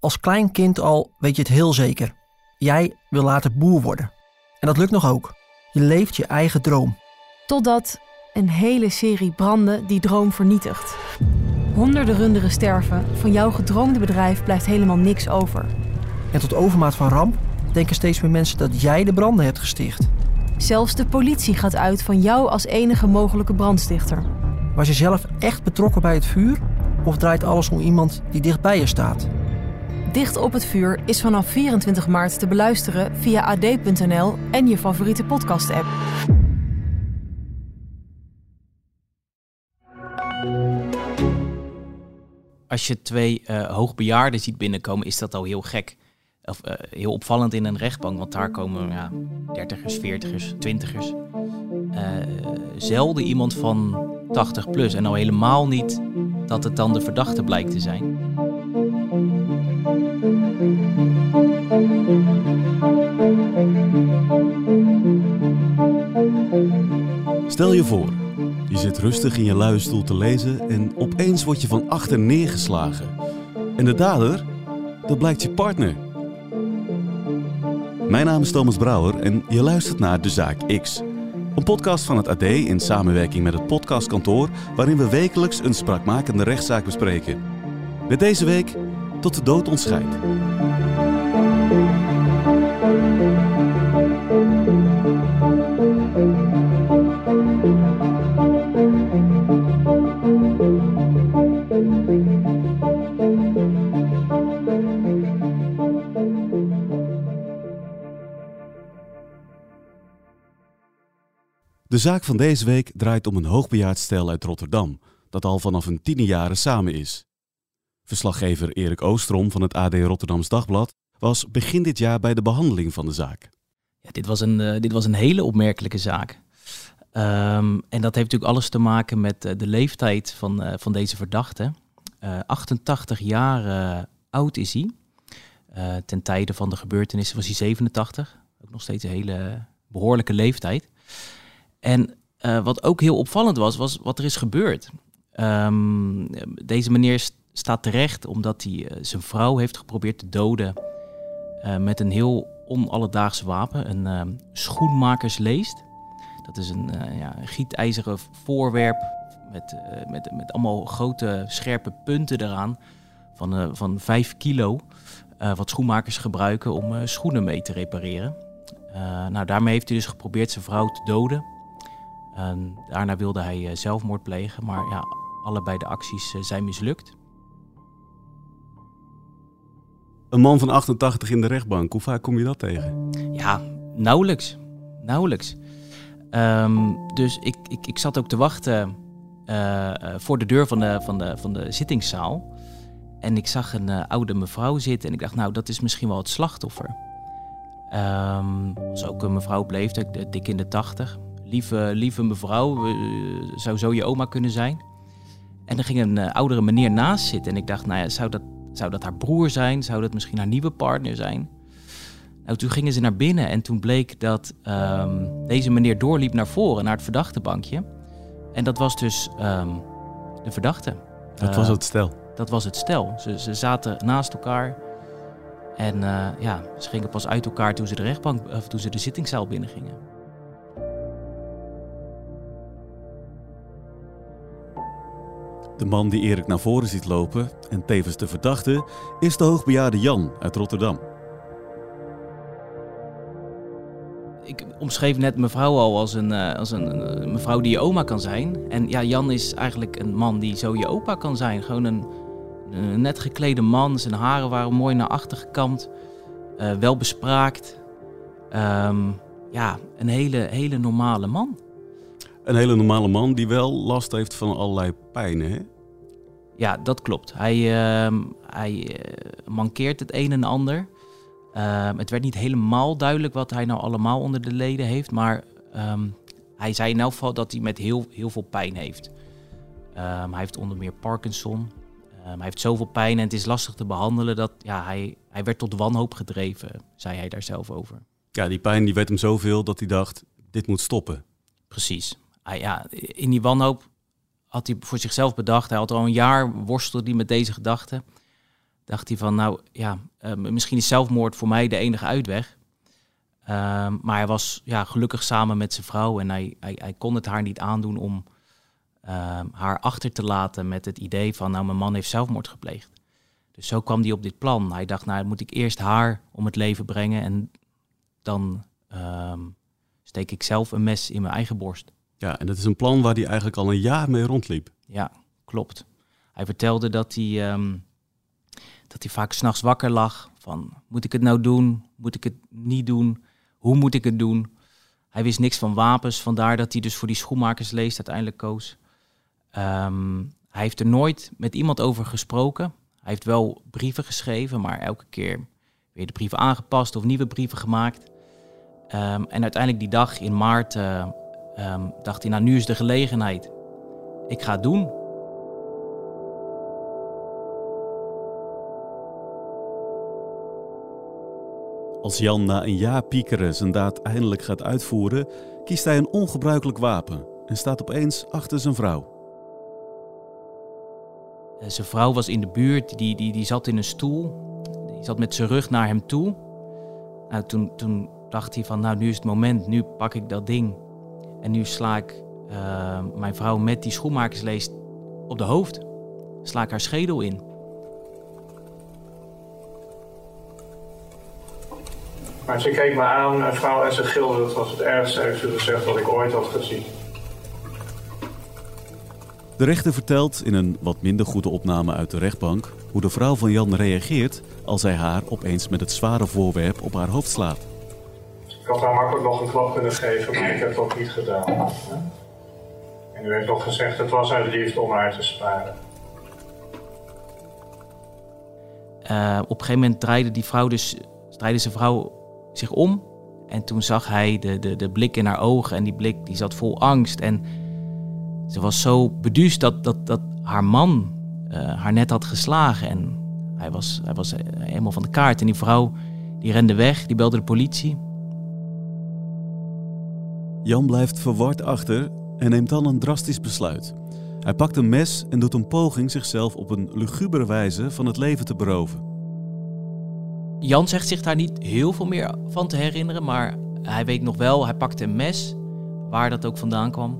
Als klein kind al weet je het heel zeker. Jij wil later boer worden. En dat lukt nog ook. Je leeft je eigen droom. Totdat een hele serie branden die droom vernietigt. Honderden runderen sterven, van jouw gedroomde bedrijf blijft helemaal niks over. En tot overmaat van ramp denken steeds meer mensen dat jij de branden hebt gesticht. Zelfs de politie gaat uit van jou als enige mogelijke brandstichter. Was je zelf echt betrokken bij het vuur? Of draait alles om iemand die dichtbij je staat? Dicht op het vuur is vanaf 24 maart te beluisteren via ad.nl en je favoriete podcast-app. Als je twee uh, hoogbejaarden ziet binnenkomen, is dat al heel gek. Of uh, heel opvallend in een rechtbank, want daar komen ja, dertigers, veertigers, twintigers. Uh, zelden iemand van 80 plus. En al helemaal niet dat het dan de verdachte blijkt te zijn. Stel je voor, je zit rustig in je luie stoel te lezen en opeens word je van achter neergeslagen. En de dader, dat blijkt je partner. Mijn naam is Thomas Brouwer en je luistert naar De Zaak X. Een podcast van het AD in samenwerking met het podcastkantoor... waarin we wekelijks een spraakmakende rechtszaak bespreken. Met deze week tot de dood ontscheidt. De zaak van deze week draait om een hoogbejaard stel uit Rotterdam, dat al vanaf een tiende jaren samen is. Verslaggever Erik Oostrom van het AD Rotterdams Dagblad was begin dit jaar bij de behandeling van de zaak. Ja, dit, was een, uh, dit was een hele opmerkelijke zaak. Um, en dat heeft natuurlijk alles te maken met uh, de leeftijd van, uh, van deze verdachte. 88 jaar oud is hij. ten tijde van de gebeurtenissen was hij 87. Ook nog steeds een hele behoorlijke leeftijd. En uh, wat ook heel opvallend was, was wat er is gebeurd. Um, deze meneer staat terecht omdat hij uh, zijn vrouw heeft geprobeerd te doden uh, met een heel onalledaags wapen, een schoenmakersleest. Dat is een, ja, een gietijzeren voorwerp met, met, met allemaal grote scherpe punten eraan van, van 5 kilo. wat schoenmakers gebruiken om schoenen mee te repareren. nou, daarmee heeft hij dus geprobeerd zijn vrouw te doden. En daarna wilde hij zelfmoord plegen, maar ja, allebei de acties zijn mislukt. Een man van 88 in de rechtbank, hoe vaak kom je dat tegen? Ja, nauwelijks. Nauwelijks. Um, dus ik, ik, ik zat ook te wachten uh, voor de deur van de, van, de, van de zittingszaal. En ik zag een uh, oude mevrouw zitten en ik dacht, nou, dat is misschien wel het slachtoffer. Um, was ook een mevrouw leeftijd, dik in de tachtig lieve, lieve mevrouw, zou zo je oma kunnen zijn. En er ging een oudere meneer naast zitten. En ik dacht, nou ja, zou dat, zou dat haar broer zijn? Zou dat misschien haar nieuwe partner zijn? Nou, toen gingen ze naar binnen en toen bleek dat um, deze meneer doorliep naar voren, naar het verdachtebankje. En dat was dus um, de verdachte. Dat uh, was het stel? Dat was het stel. Ze, ze zaten naast elkaar. En uh, ja, ze gingen pas uit elkaar toen ze de rechtbank, of toen ze de zittingszaal binnengingen. De man die Erik naar voren ziet lopen, en tevens de verdachte, is de hoogbejaarde Jan uit Rotterdam. Omschreef net mevrouw al als een, uh, als een, een mevrouw die je oma kan zijn. En ja, Jan is eigenlijk een man die zo je opa kan zijn. Gewoon een, een net geklede man. Zijn haren waren mooi naar achter gekamd. Uh, wel bespraakt. Um, ja, een hele, hele normale man. Een hele normale man die wel last heeft van allerlei pijnen, hè? Ja, dat klopt. Hij, uh, hij uh, mankeert het een en ander. Uh, het werd niet helemaal duidelijk wat hij nou allemaal onder de leden heeft, maar um, hij zei in elk geval dat hij met heel, heel veel pijn heeft. Um, hij heeft onder meer Parkinson. hij heeft zoveel pijn en het is lastig te behandelen dat ja, hij, hij werd tot wanhoop gedreven, zei hij daar zelf over. Ja, die pijn die werd hem zoveel dat hij dacht, dit moet stoppen. Precies. Ah, ja, in die wanhoop had hij voor zichzelf bedacht. Hij had al een jaar worstelde hij met deze gedachte. Dacht hij van, nou ja, uh, misschien is zelfmoord voor mij de enige uitweg. Ehm, maar hij was ja, gelukkig samen met zijn vrouw en hij, hij, hij kon het haar niet aandoen om ehm, haar achter te laten met het idee van, nou, mijn man heeft zelfmoord gepleegd. Dus zo kwam hij op dit plan. Hij dacht, nou, moet ik eerst haar om het leven brengen en dan ehm, steek ik zelf een mes in mijn eigen borst. Ja, en dat is een plan waar hij eigenlijk al een jaar mee rondliep. Ja, klopt. Hij vertelde dat hij, um, dat hij vaak s'nachts wakker lag van, moet ik het nou doen? Moet ik het niet doen? Hoe moet ik het doen? Hij wist niks van wapens, vandaar dat hij dus voor die schoenmakersleest uiteindelijk koos. Ehm, hij heeft er nooit met iemand over gesproken. Hij heeft wel brieven geschreven, maar elke keer weer de brieven aangepast of nieuwe brieven gemaakt. Ehm, en uiteindelijk die dag in maart uh, dacht hij, nou nu is de gelegenheid. Ik ga het doen. Als Jan na een jaar piekeren zijn daad eindelijk gaat uitvoeren, kiest hij een ongebruikelijk wapen en staat opeens achter zijn vrouw. Eh, zijn vrouw was in de buurt, die, die, die zat in een stoel. Die zat met zijn rug naar hem toe. Nou, toen, toen dacht hij van, nou nu is het moment, nu pak ik dat ding. En nu sla ik uh, mijn vrouw met die schoenmakersleest op de hoofd. Sla ik haar schedel in. Maar ze keek me aan, een vrouw en ze gilde. Dat was het ergste, heeft ze gezegd, wat ik ooit had gezien. De rechter vertelt in een wat minder goede opname uit de rechtbank hoe de vrouw van Jan reageert als hij haar opeens met het zware voorwerp op haar hoofd slaat. Ik had haar makkelijk nog een klap kunnen geven, maar ik heb dat niet gedaan. En u heeft nog gezegd, het was uit liefde om haar te sparen. Uh, op een gegeven moment draaide die vrouw dus, draaide zijn vrouw zich om. En toen zag hij de, de, de blik in haar ogen en die blik die zat vol angst. En ze was zo beduusd dat, dat, dat haar man uh, haar net had geslagen. En hij was, hij was helemaal van de kaart. En die vrouw die rende weg, die belde de politie. Jan blijft verward achter en neemt dan een drastisch besluit. Hij pakt een mes en doet een poging zichzelf op een lugubere wijze van het leven te beroven. Jan zegt zich daar niet heel veel meer van te herinneren, maar hij weet nog wel, hij pakte een mes, waar dat ook vandaan kwam,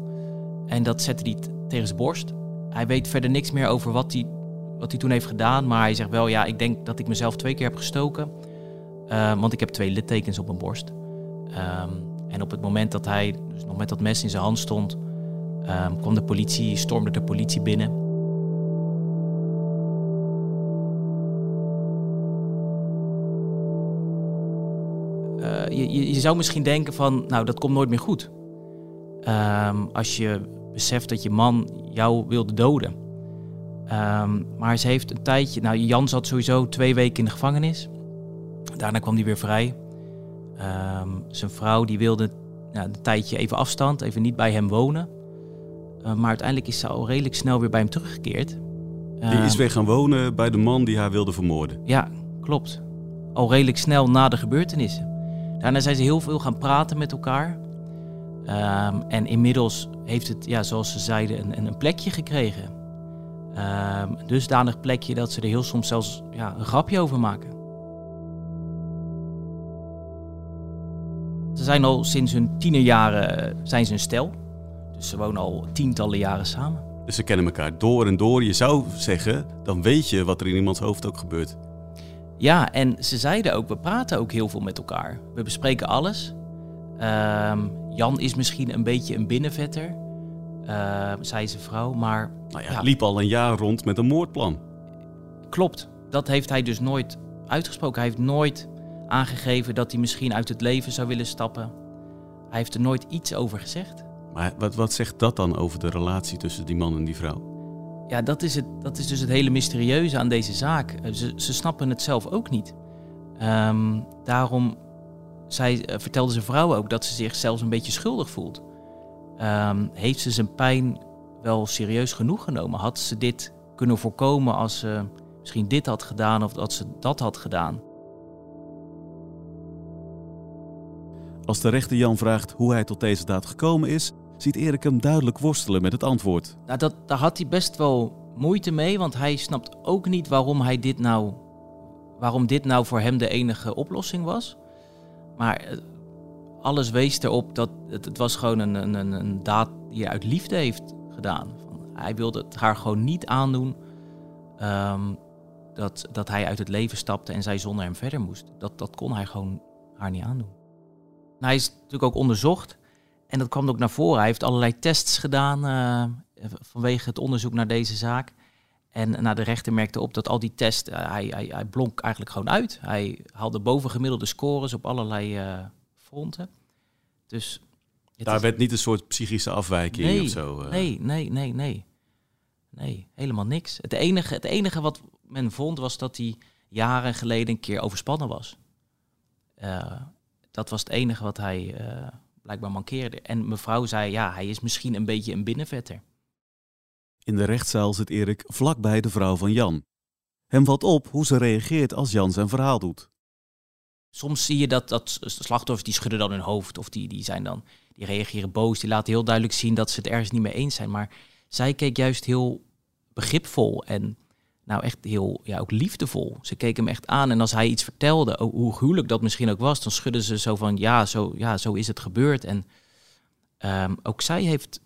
en dat zette hij tegen zijn borst. Hij weet verder niks meer over wat hij, wat hij toen heeft gedaan, maar hij zegt wel, ja, ik denk dat ik mezelf twee keer heb gestoken, uh, want ik heb twee littekens op mijn borst. Um, en op het moment dat hij dus nog met dat mes in zijn hand stond, um, kwam de politie, stormde de politie binnen. Je, je, zou misschien denken van, nou, dat komt nooit meer goed. Um, als je beseft dat je man jou wilde doden. Um, maar ze heeft een tijdje, nou, Jan zat sowieso twee weken in de gevangenis. Daarna kwam hij weer vrij. Um, zijn vrouw die wilde nou, een tijdje even afstand, even niet bij hem wonen. Uh, maar uiteindelijk is ze al redelijk snel weer bij hem teruggekeerd. Die is weer gaan wonen bij de man die haar wilde vermoorden. Ja, klopt. Al redelijk snel na de gebeurtenissen. Daarna zijn ze heel veel gaan praten met elkaar. Um, en inmiddels heeft het, ja, zoals ze zeiden, een, een plekje gekregen. Um, een dusdanig plekje dat ze er heel soms zelfs ja, een grapje over maken. Ze zijn al sinds hun tienerjaren eh, zijn ze een stel. Dus ze wonen al tientallen jaren samen. Dus ze kennen elkaar door en door. Je zou zeggen, dan weet je wat er in iemands hoofd ook gebeurt. Ja, en ze zeiden ook, we praten ook heel veel met elkaar. We bespreken alles. Um, Jan is misschien een beetje een binnenvetter, uh, zei zijn vrouw, maar... Nou ja, ja, liep al een jaar rond met een moordplan. Klopt, dat heeft hij dus nooit uitgesproken. Hij heeft nooit aangegeven dat hij misschien uit het leven zou willen stappen. Hij heeft er nooit iets over gezegd. Maar wat, wat zegt dat dan over de relatie tussen die man en die vrouw? Ja, dat is, het, dat is dus het hele mysterieuze aan deze zaak. Eh, ze, ze snappen het zelf ook niet. Um, daarom zei, uh, vertelde zijn vrouw ook dat ze zich zelfs een beetje schuldig voelt. Um, heeft ze zijn pijn wel serieus genoeg genomen? Had ze dit kunnen voorkomen als ze misschien dit had gedaan of dat ze dat had gedaan? Als de rechter Jan vraagt hoe hij tot deze daad gekomen is, ziet Erik hem duidelijk worstelen met het antwoord. Nou, dat, daar had hij best wel moeite mee, want hij snapt ook niet waarom hij dit nou waarom dit nou voor hem de enige oplossing was. Maar eh, alles wees erop dat het, het was gewoon een, een, een, daad die hij uit liefde heeft gedaan. Hij wilde het haar gewoon niet aandoen ehm, dat, dat hij uit het leven stapte en zij zonder hem verder moest. Dat, dat kon hij gewoon haar niet aandoen. hij is natuurlijk ook onderzocht en dat kwam ook naar voren. Hij heeft allerlei tests gedaan uh, vanwege het onderzoek naar deze zaak. En naar de rechter merkte op dat al die tests, uh, hij, hij, hij, blonk eigenlijk gewoon uit. Hij haalde bovengemiddelde scores op allerlei uh, fronten. Dus daar werd niet een soort psychische afwijking nee, of zo? Nee, nee, nee, nee. Nee, helemaal niks. Het enige, het enige wat men vond was dat hij jaren geleden een keer overspannen was. dat was het enige wat hij blijkbaar mankeerde. En mevrouw zei, ja, hij is misschien een beetje een binnenvetter. In de rechtszaal zit Erik vlakbij de vrouw van Jan. Hem valt op hoe ze reageert als Jan zijn verhaal doet. Soms zie je dat, dat slachtoffers die schudden dan hun hoofd of die, die zijn dan die reageren boos. Die laten heel duidelijk zien dat ze het ergens niet mee eens zijn. Maar zij keek juist heel begripvol en nou echt heel ja, ook liefdevol. Ze keek hem echt aan en als hij iets vertelde, hoe gruwelijk dat misschien ook was, dan schudden ze zo van ja, zo, ja, zo is het gebeurd. En um, ook zij heeft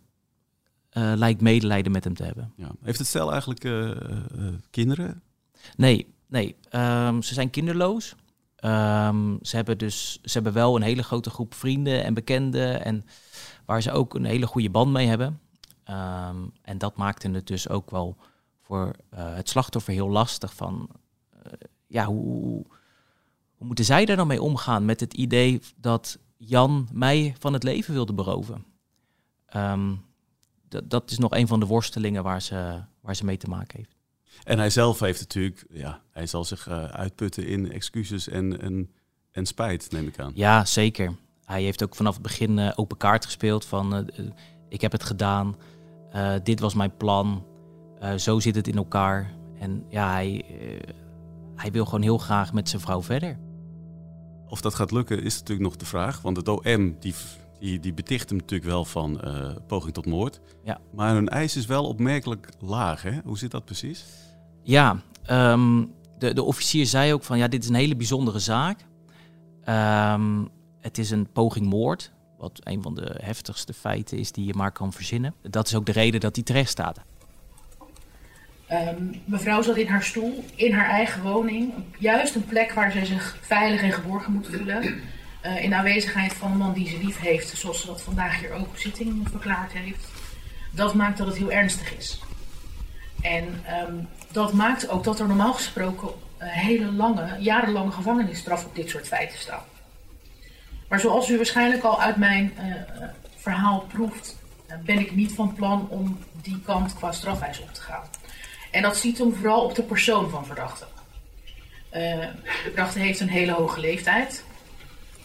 uh, lijkt medelijden met hem te hebben. Ja. Heeft het stel eigenlijk uh, uh, kinderen? Nee, nee. Um, ze zijn kinderloos. Um, ze hebben dus ze hebben wel een hele grote groep vrienden en bekenden en waar ze ook een hele goede band mee hebben. en dat maakte het dus ook wel voor uh, het slachtoffer heel lastig van, uh, ja, hoe, hoe moeten zij daar dan mee omgaan met het idee dat Jan mij van het leven wilde beroven? Um, dat is nog een van de worstelingen waar ze, waar ze mee te maken heeft. En hij zelf heeft natuurlijk, ja, hij zal zich uh, uitputten in excuses en, en, en spijt, neem ik aan. Ja, zeker. Hij heeft ook vanaf het begin open kaart gespeeld van, ik heb het gedaan, dit was mijn plan, uh, zo zit het in elkaar. En ja, hij, uh, hij wil gewoon heel graag met zijn vrouw verder. Of dat gaat lukken is natuurlijk nog de vraag. Want het OM die, die, die beticht hem natuurlijk wel van uh, poging tot moord. Ja. Maar hun eis is wel opmerkelijk laag. Hè? Hoe zit dat precies? Ja, um, de, de officier zei ook van ja, dit is een hele bijzondere zaak. Um, het is een poging moord. Wat een van de heftigste feiten is die je maar kan verzinnen. Dat is ook de reden dat hij terecht staat. Um, mevrouw zat in haar stoel, in haar eigen woning. Juist een plek waar zij zich veilig en geborgen moet voelen. Uh, in aanwezigheid van een man die ze lief heeft, zoals ze dat vandaag hier ook op zitting verklaard heeft. Dat maakt dat het heel ernstig is. En um, dat maakt ook dat er normaal gesproken uh, hele lange, jarenlange gevangenisstraf op dit soort feiten staan. Maar zoals u waarschijnlijk al uit mijn uh, verhaal proeft, ben ik niet van plan om die kant qua strafwijs op te gaan. En dat ziet hem vooral op de persoon van verdachte. Uh, de verdachte heeft een hele hoge leeftijd,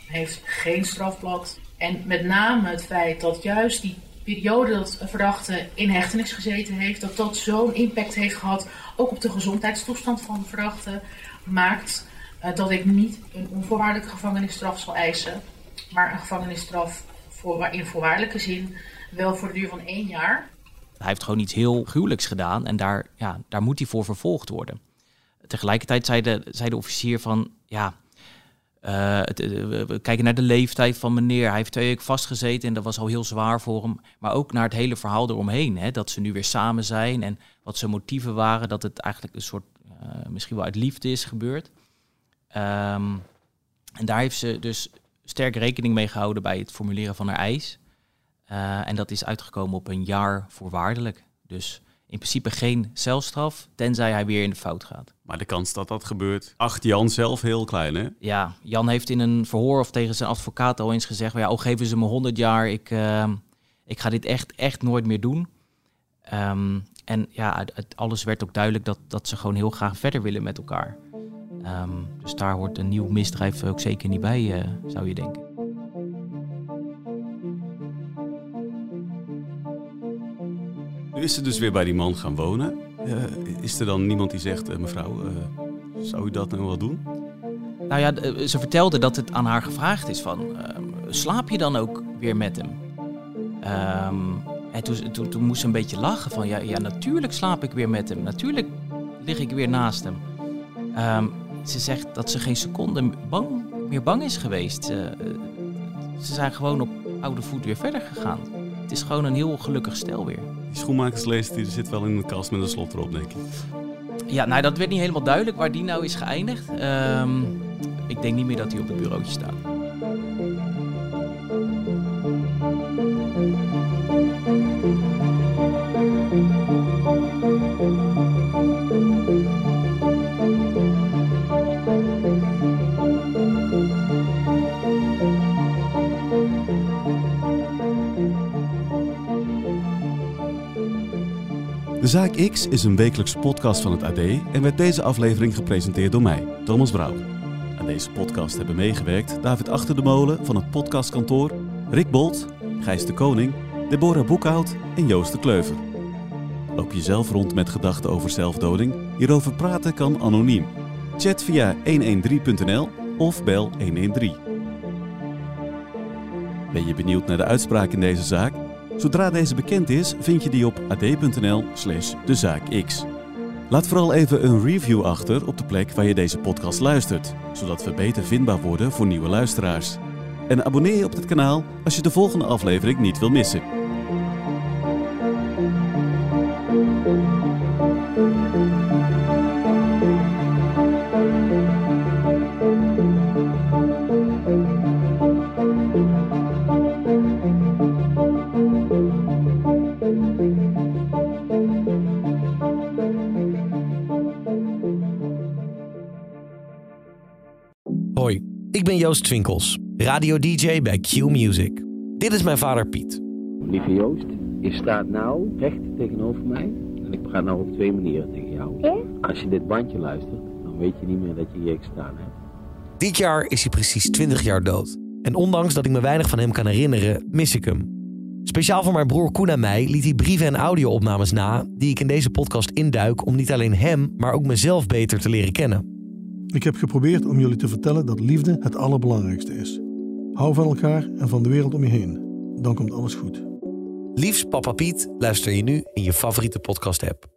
heeft geen strafblad. En met name het feit dat juist die periode dat een verdachte in hechtenis gezeten heeft, dat dat zo'n impact heeft gehad, ook op de gezondheidstoestand van de verdachte, maakt uh, dat ik niet een onvoorwaardelijke gevangenisstraf zal eisen, maar een gevangenisstraf voor, in voorwaardelijke zin wel voor de duur van één jaar. Hij heeft gewoon iets heel gruwelijks gedaan en daar, ja, daar moet hij voor vervolgd worden. Tegelijkertijd zei de, zei de officier van, ja, uh, het, we kijken naar de leeftijd van meneer. Hij heeft twee weken vastgezeten en dat was al heel zwaar voor hem. Maar ook naar het hele verhaal eromheen. Hè, dat ze nu weer samen zijn en wat zijn motieven waren. Dat het eigenlijk een soort, uh, misschien wel uit liefde is gebeurd. Um, en daar heeft ze dus sterk rekening mee gehouden bij het formuleren van haar eis. Uh, en dat is uitgekomen op een jaar voorwaardelijk. Dus in principe geen celstraf, tenzij hij weer in de fout gaat. Maar de kans dat dat gebeurt, acht Jan zelf heel klein, hè? Ja, Jan heeft in een verhoor of tegen zijn advocaat al eens gezegd... ja, al geven ze me 100 jaar, ik, uh, ik ga dit echt, echt nooit meer doen. Um, en ja, uit, uit, alles werd ook duidelijk dat, dat ze gewoon heel graag verder willen met elkaar. Um, dus daar hoort een nieuw misdrijf ook zeker niet bij, uh, zou je denken. Nu is ze dus weer bij die man gaan wonen. Uh, is er dan niemand die zegt, uh, mevrouw, uh, zou u dat nou wel doen? Nou ja, ze vertelde dat het aan haar gevraagd is van, ehm, slaap je dan ook weer met hem? Um, en toen, toen, toen, moest ze een beetje lachen van, ja, ja, natuurlijk slaap ik weer met hem. Natuurlijk lig ik weer naast hem. Um, ze zegt dat ze geen seconde bang, meer bang is geweest. Eh, ze zijn gewoon op oude voet weer verder gegaan. Het is gewoon een heel gelukkig stel weer. Die schoenmakersleest die zit wel in de kast met een slot erop, denk ik. Ja, nou dat werd niet helemaal duidelijk waar die nou is geëindigd. Ehm, ik denk niet meer dat hij op het bureautje staat. De Zaak X is een wekelijkse podcast van het AD en werd deze aflevering gepresenteerd door mij, Thomas Brouwer. Aan deze podcast hebben meegewerkt David Achter de Molen van het podcastkantoor, Rick Bolt, Gijs de Koning, Deborah Boekhout en Joost de Kleuver. Loop je zelf rond met gedachten over zelfdoding? Hierover praten kan anoniem. Chat via 113.nl of bel 113. Ben je benieuwd naar de uitspraak in deze zaak? Zodra deze bekend is, vind je die op ad.nl slash dezaakx. Laat vooral even een review achter op de plek waar je deze podcast luistert, zodat we beter vindbaar worden voor nieuwe luisteraars. En abonneer je op dit kanaal als je de volgende aflevering niet wil missen. Joost Twinkels, radio-dj bij Q Music. Dit is mijn vader Piet. Lieve Joost, je staat nou recht tegenover mij. En ik praat nou op twee manieren tegen jou. Als je dit bandje luistert, dan weet je niet meer dat je hier gestaan hebt. Dit jaar is hij precies 20 jaar dood. En ondanks dat ik me weinig van hem kan herinneren, mis ik hem. Speciaal voor mijn broer Koen en mij liet hij brieven en audio-opnames na... die ik in deze podcast induik om niet alleen hem, maar ook mezelf beter te leren kennen. Ik heb geprobeerd om jullie te vertellen dat liefde het allerbelangrijkste is. Hou van elkaar en van de wereld om je heen. Dan komt alles goed. Liefst Papa Piet luister je nu in je favoriete podcast-app.